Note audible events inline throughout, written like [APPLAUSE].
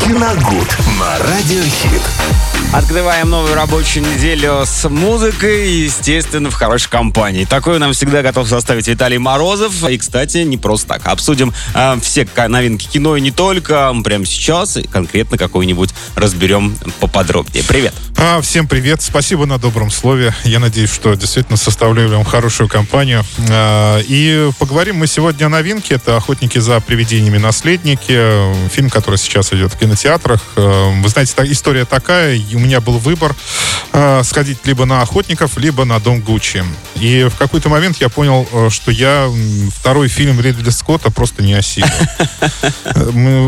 Киногуд на Радиохит. Открываем новую рабочую неделю с музыкой и, естественно, в хорошей компании. Такую нам всегда готов составить Виталий Морозов. И, кстати, не просто так. Обсудим э, все новинки кино и не только. Прямо сейчас и конкретно какой-нибудь разберем поподробнее. Привет. А, всем привет. Спасибо на добром слове. Я надеюсь, что действительно составляю вам хорошую компанию. А, и поговорим мы сегодня о новинке. Это «Охотники за привидениями. Наследники». Фильм, который сейчас идет в кинотеатрах. А, вы знаете, история такая меня был выбор э, сходить либо на охотников, либо на дом Гуччи. И в какой-то момент я понял, э, что я второй фильм Ридли Скотта просто не осилил.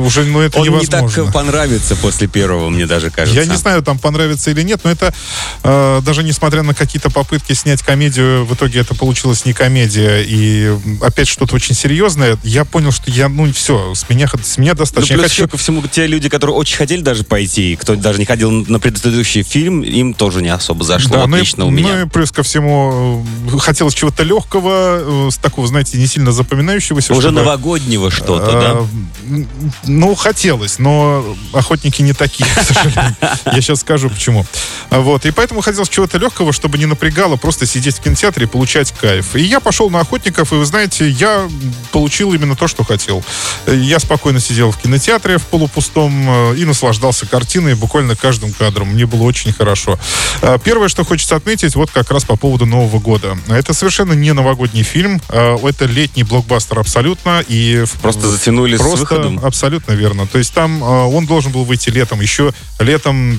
Уже, ну, это Он невозможно. не так понравится после первого, мне даже кажется. Я не знаю, там понравится или нет, но это э, даже несмотря на какие-то попытки снять комедию, в итоге это получилось не комедия и опять что-то очень серьезное. Я понял, что я, ну, все, с меня, с меня достаточно. Ну, плюс хочу... ко всему, те люди, которые очень хотели даже пойти, кто даже не ходил на предыдущий фильм, им тоже не особо зашло. Да, Отлично ну и, у меня. Ну и плюс ко всему, э, хотелось чего-то легкого, э, с такого, знаете, не сильно запоминающегося. Уже чтобы, новогоднего что-то, да? Э, ну, хотелось, но охотники не такие, к сожалению. Я сейчас скажу, почему. Вот, и поэтому хотелось чего-то легкого, чтобы не напрягало просто сидеть в кинотеатре и получать кайф. И я пошел на охотников, и вы знаете, я получил именно то, что хотел. Я спокойно сидел в кинотеатре в полупустом и наслаждался картиной буквально каждым кадром мне было очень хорошо. А, первое, что хочется отметить, вот как раз по поводу Нового года. Это совершенно не новогодний фильм, а, это летний блокбастер абсолютно. И просто затянули просто с выходом? Абсолютно верно. То есть там а, он должен был выйти летом, еще летом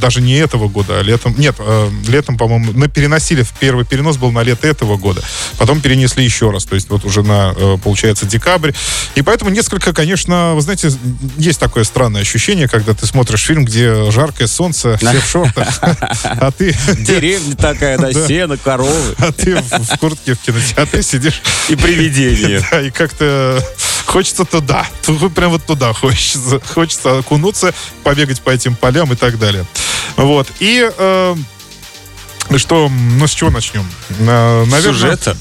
даже не этого года, а летом, нет, летом, по-моему, мы переносили, первый перенос был на лето этого года, потом перенесли еще раз, то есть вот уже на, получается, декабрь. И поэтому несколько, конечно, вы знаете, есть такое странное ощущение, когда ты смотришь фильм, где жаркое солнце, [LAUGHS] все в шортах, а ты... [LAUGHS] Деревня такая, [LAUGHS] да, сено, коровы. А ты в куртке в кинотеатре сидишь. И привидение. Да, и как-то хочется туда. Прям вот туда хочется. Хочется окунуться, побегать по этим полям и так далее. Вот. И э, что, ну с чего начнем? Наверное, Сюжета?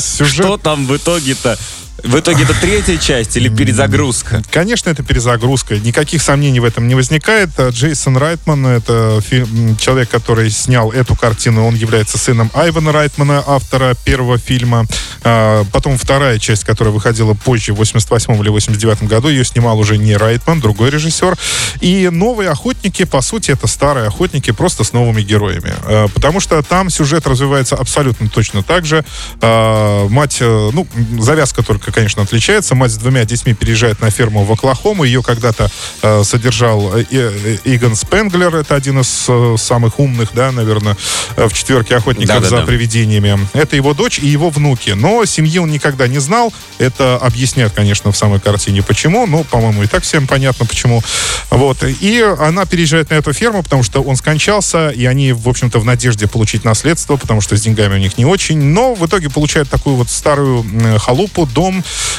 Сюжет. Что там в итоге-то? В итоге это третья часть или перезагрузка? Конечно, это перезагрузка. Никаких сомнений в этом не возникает. А Джейсон Райтман, это фильм, человек, который снял эту картину, он является сыном Айвана Райтмана, автора первого фильма. А, потом вторая часть, которая выходила позже, в 88 или 89 году, ее снимал уже не Райтман, другой режиссер. И новые охотники, по сути, это старые охотники, просто с новыми героями. А, потому что там сюжет развивается абсолютно точно так же. Мать, э, ну, завязка только конечно, отличается. Мать с двумя детьми переезжает на ферму в Оклахому. Ее когда-то э, содержал э, э, Иган Спенглер. Это один из э, самых умных, да, наверное, э, в четверке охотников да, за да. привидениями. Это его дочь и его внуки. Но семьи он никогда не знал. Это объясняет, конечно, в самой картине, почему. Ну, по-моему, и так всем понятно, почему. Вот. И она переезжает на эту ферму, потому что он скончался, и они, в общем-то, в надежде получить наследство, потому что с деньгами у них не очень. Но в итоге получают такую вот старую халупу, дом,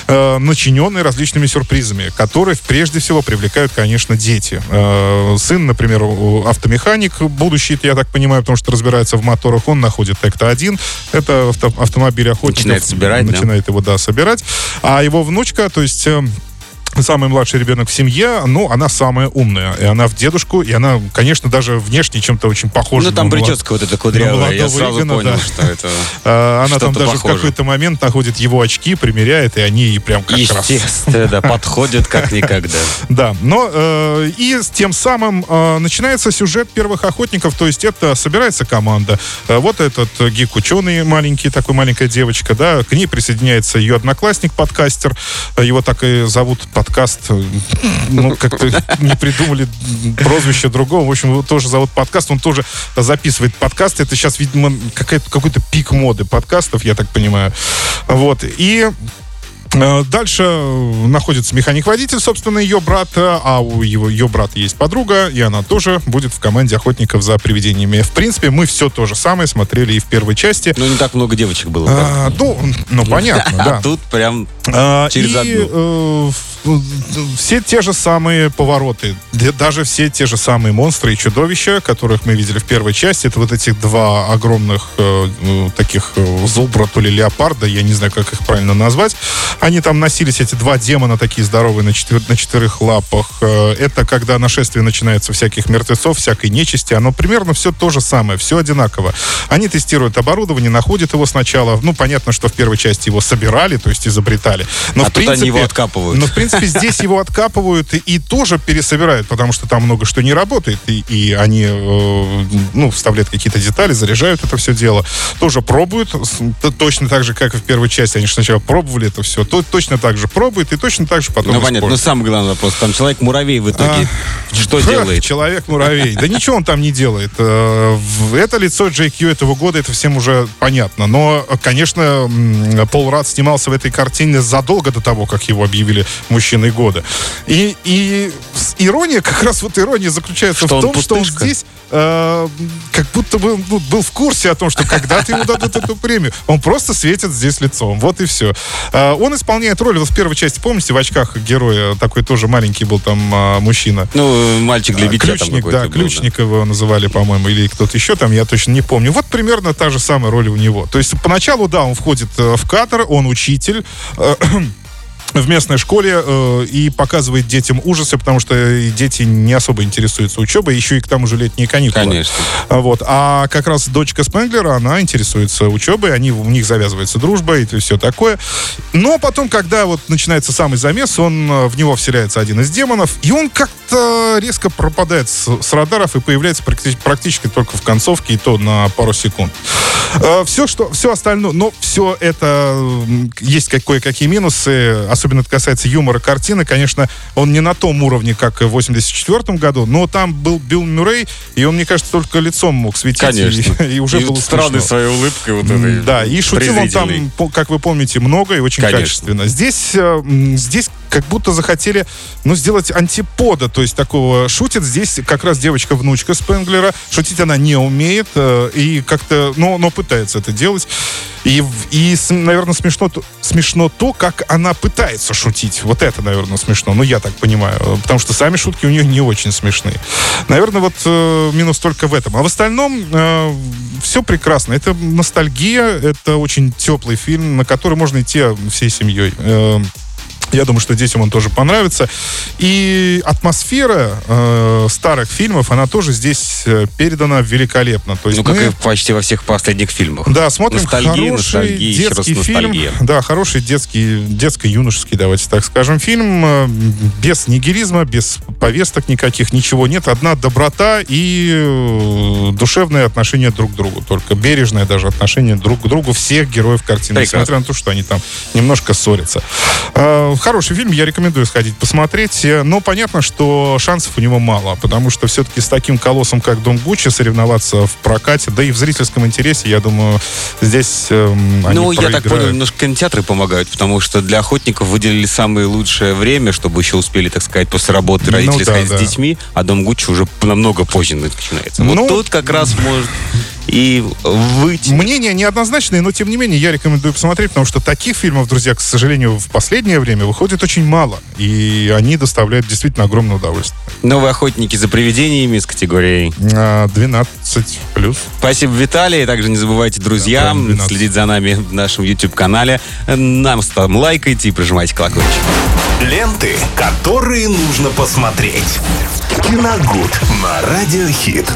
э, начиненный различными сюрпризами, которые прежде всего привлекают, конечно, дети. Э, сын, например, автомеханик, будущий, я так понимаю, потому что разбирается в моторах, он находит Текта-1, это авто, автомобиль охотников. Начинает собирать, Начинает да? его, да, собирать. А его внучка, то есть э, самый младший ребенок в семье, ну, она самая умная. И она в дедушку, и она, конечно, даже внешне чем-то очень похожа. Ну, там прическа вот эта кудрявая, я сразу Игона, понял, да. что это [LAUGHS] а, Она там даже похоже. в какой-то момент находит его очки, примеряет, и они прям как Естественно, раз... да, подходят как [LAUGHS] никогда. Да, но э, и с тем самым э, начинается сюжет первых охотников, то есть это собирается команда. Э, вот этот гик-ученый маленький, такой маленькая девочка, да, к ней присоединяется ее одноклассник-подкастер, его так и зовут подкаст, ну, как-то не придумали прозвище другого. В общем, его тоже зовут подкаст, он тоже записывает подкаст. Это сейчас, видимо, какой-то пик моды подкастов, я так понимаю. Вот. И Э, дальше находится механик-водитель, собственно, ее брат, а у его, ее брата есть подруга, и она тоже будет в команде охотников за привидениями. В принципе, мы все то же самое смотрели и в первой части. Ну, не так много девочек было. А, ну, ну, [LAUGHS] понятно, да. А тут прям а, через и, одну. Э, все те же самые повороты, даже все те же самые монстры и чудовища, которых мы видели в первой части, это вот этих два огромных э, ну, таких э, зубра, то ли леопарда, я не знаю, как их правильно назвать. Они там носились, эти два демона такие здоровые на, четвер, на четырех лапах. Э, это когда нашествие начинается всяких мертвецов, всякой нечисти. Оно примерно все то же самое, все одинаково. Они тестируют оборудование, находят его сначала. Ну, понятно, что в первой части его собирали, то есть изобретали. Но, а в тут принципе, они его откапывают. Но, в принципе, здесь его откапывают и, и тоже пересобирают, потому что там много что не работает. И, и они, э, ну, вставляют какие-то детали, заряжают это все дело. Тоже пробуют. Точно так же, как и в первой части. Они же сначала пробовали это все. То, точно так же пробуют и точно так же потом Ну, понятно. Но самый главный вопрос. Там человек-муравей в итоге а, что делает? Человек-муравей. Да ничего он там не делает. Э, это лицо JQ этого года, это всем уже понятно. Но, конечно, Пол Рад снимался в этой картине задолго до того, как его объявили мужчиной года. И, и ирония, как раз вот ирония заключается что в том, что он здесь э, как будто бы ну, был в курсе о том, что когда-то ему дадут эту премию. Он просто светит здесь лицом. Вот и все. Э, он исполняет роль, вот в первой части, помните, в очках героя такой тоже маленький был там э, мужчина. Ну, мальчик для битья Ключник, да, был, Ключник да. его называли, по-моему, или кто-то еще там, я точно не помню. Вот примерно та же самая роль у него. То есть поначалу, да, он входит э, в кадр, он учитель, э, [CLEARS THROAT] в местной школе э, и показывает детям ужасы, потому что дети не особо интересуются учебой, еще и к тому же летние каникулы. Конечно. А вот. А как раз дочка Спенглера, она интересуется учебой, они, у них завязывается дружба и все такое. Но потом, когда вот начинается самый замес, он, э, в него вселяется один из демонов, и он как-то резко пропадает с, с радаров и появляется практи- практически только в концовке, и то на пару секунд. Э, все, что, все остальное, но все это, есть кое-какие минусы, особенно это касается юмора картины, конечно, он не на том уровне, как в 84 году, но там был Билл Мюррей, и он, мне кажется, только лицом мог светить. Конечно. И, и уже и был странной своей улыбкой вот этой. Да, и шутил он там, как вы помните, много и очень конечно. качественно. Здесь, э, здесь как будто захотели, ну, сделать антипода, то есть такого шутит здесь как раз девочка-внучка Спенглера, шутить она не умеет, э, и как-то, но, но пытается это делать. И, и наверное, смешно, смешно то, как она пытается шутить. Вот это, наверное, смешно. Ну, я так понимаю. Потому что сами шутки у нее не очень смешные. Наверное, вот э, минус только в этом. А в остальном э, все прекрасно. Это ностальгия, это очень теплый фильм, на который можно идти всей семьей. Э, я думаю, что детям он тоже понравится. И атмосфера э, старых фильмов, она тоже здесь э, передана великолепно. То есть ну, мы, как и почти во всех последних фильмах. Да, смотрим ностальгия, хороший ностальгия, детский фильм. Да, хороший детский, детско-юношеский, давайте так скажем, фильм. Э, без нигеризма, без повесток никаких, ничего нет. Одна доброта и э, душевное отношение друг к другу. Только бережное даже отношение друг к другу всех героев картины. Прекрасно. Несмотря на то, что они там немножко ссорятся. Э, хороший фильм, я рекомендую сходить посмотреть. Но понятно, что шансов у него мало, потому что все-таки с таким колоссом, как Дом Гуччи, соревноваться в прокате, да и в зрительском интересе, я думаю, здесь эм, Ну, я так понял, немножко кинотеатры помогают, потому что для охотников выделили самое лучшее время, чтобы еще успели, так сказать, после работы родители ну, да, сходить да. с детьми, а Дом Гуччи уже намного позже начинается. Вот ну, тут как раз может и выйти. Мнения неоднозначные, но тем не менее я рекомендую посмотреть, потому что таких фильмов, друзья, к сожалению, в последнее время выходит очень мало. И они доставляют действительно огромное удовольствие. Новые охотники за привидениями с категорией 12 а, плюс. Спасибо, Виталий. Также не забывайте, друзья, да, следить за нами в нашем YouTube-канале. Нам там лайкайте и прожимайте колокольчик. Ленты, которые нужно посмотреть. Киногуд на Радиохит.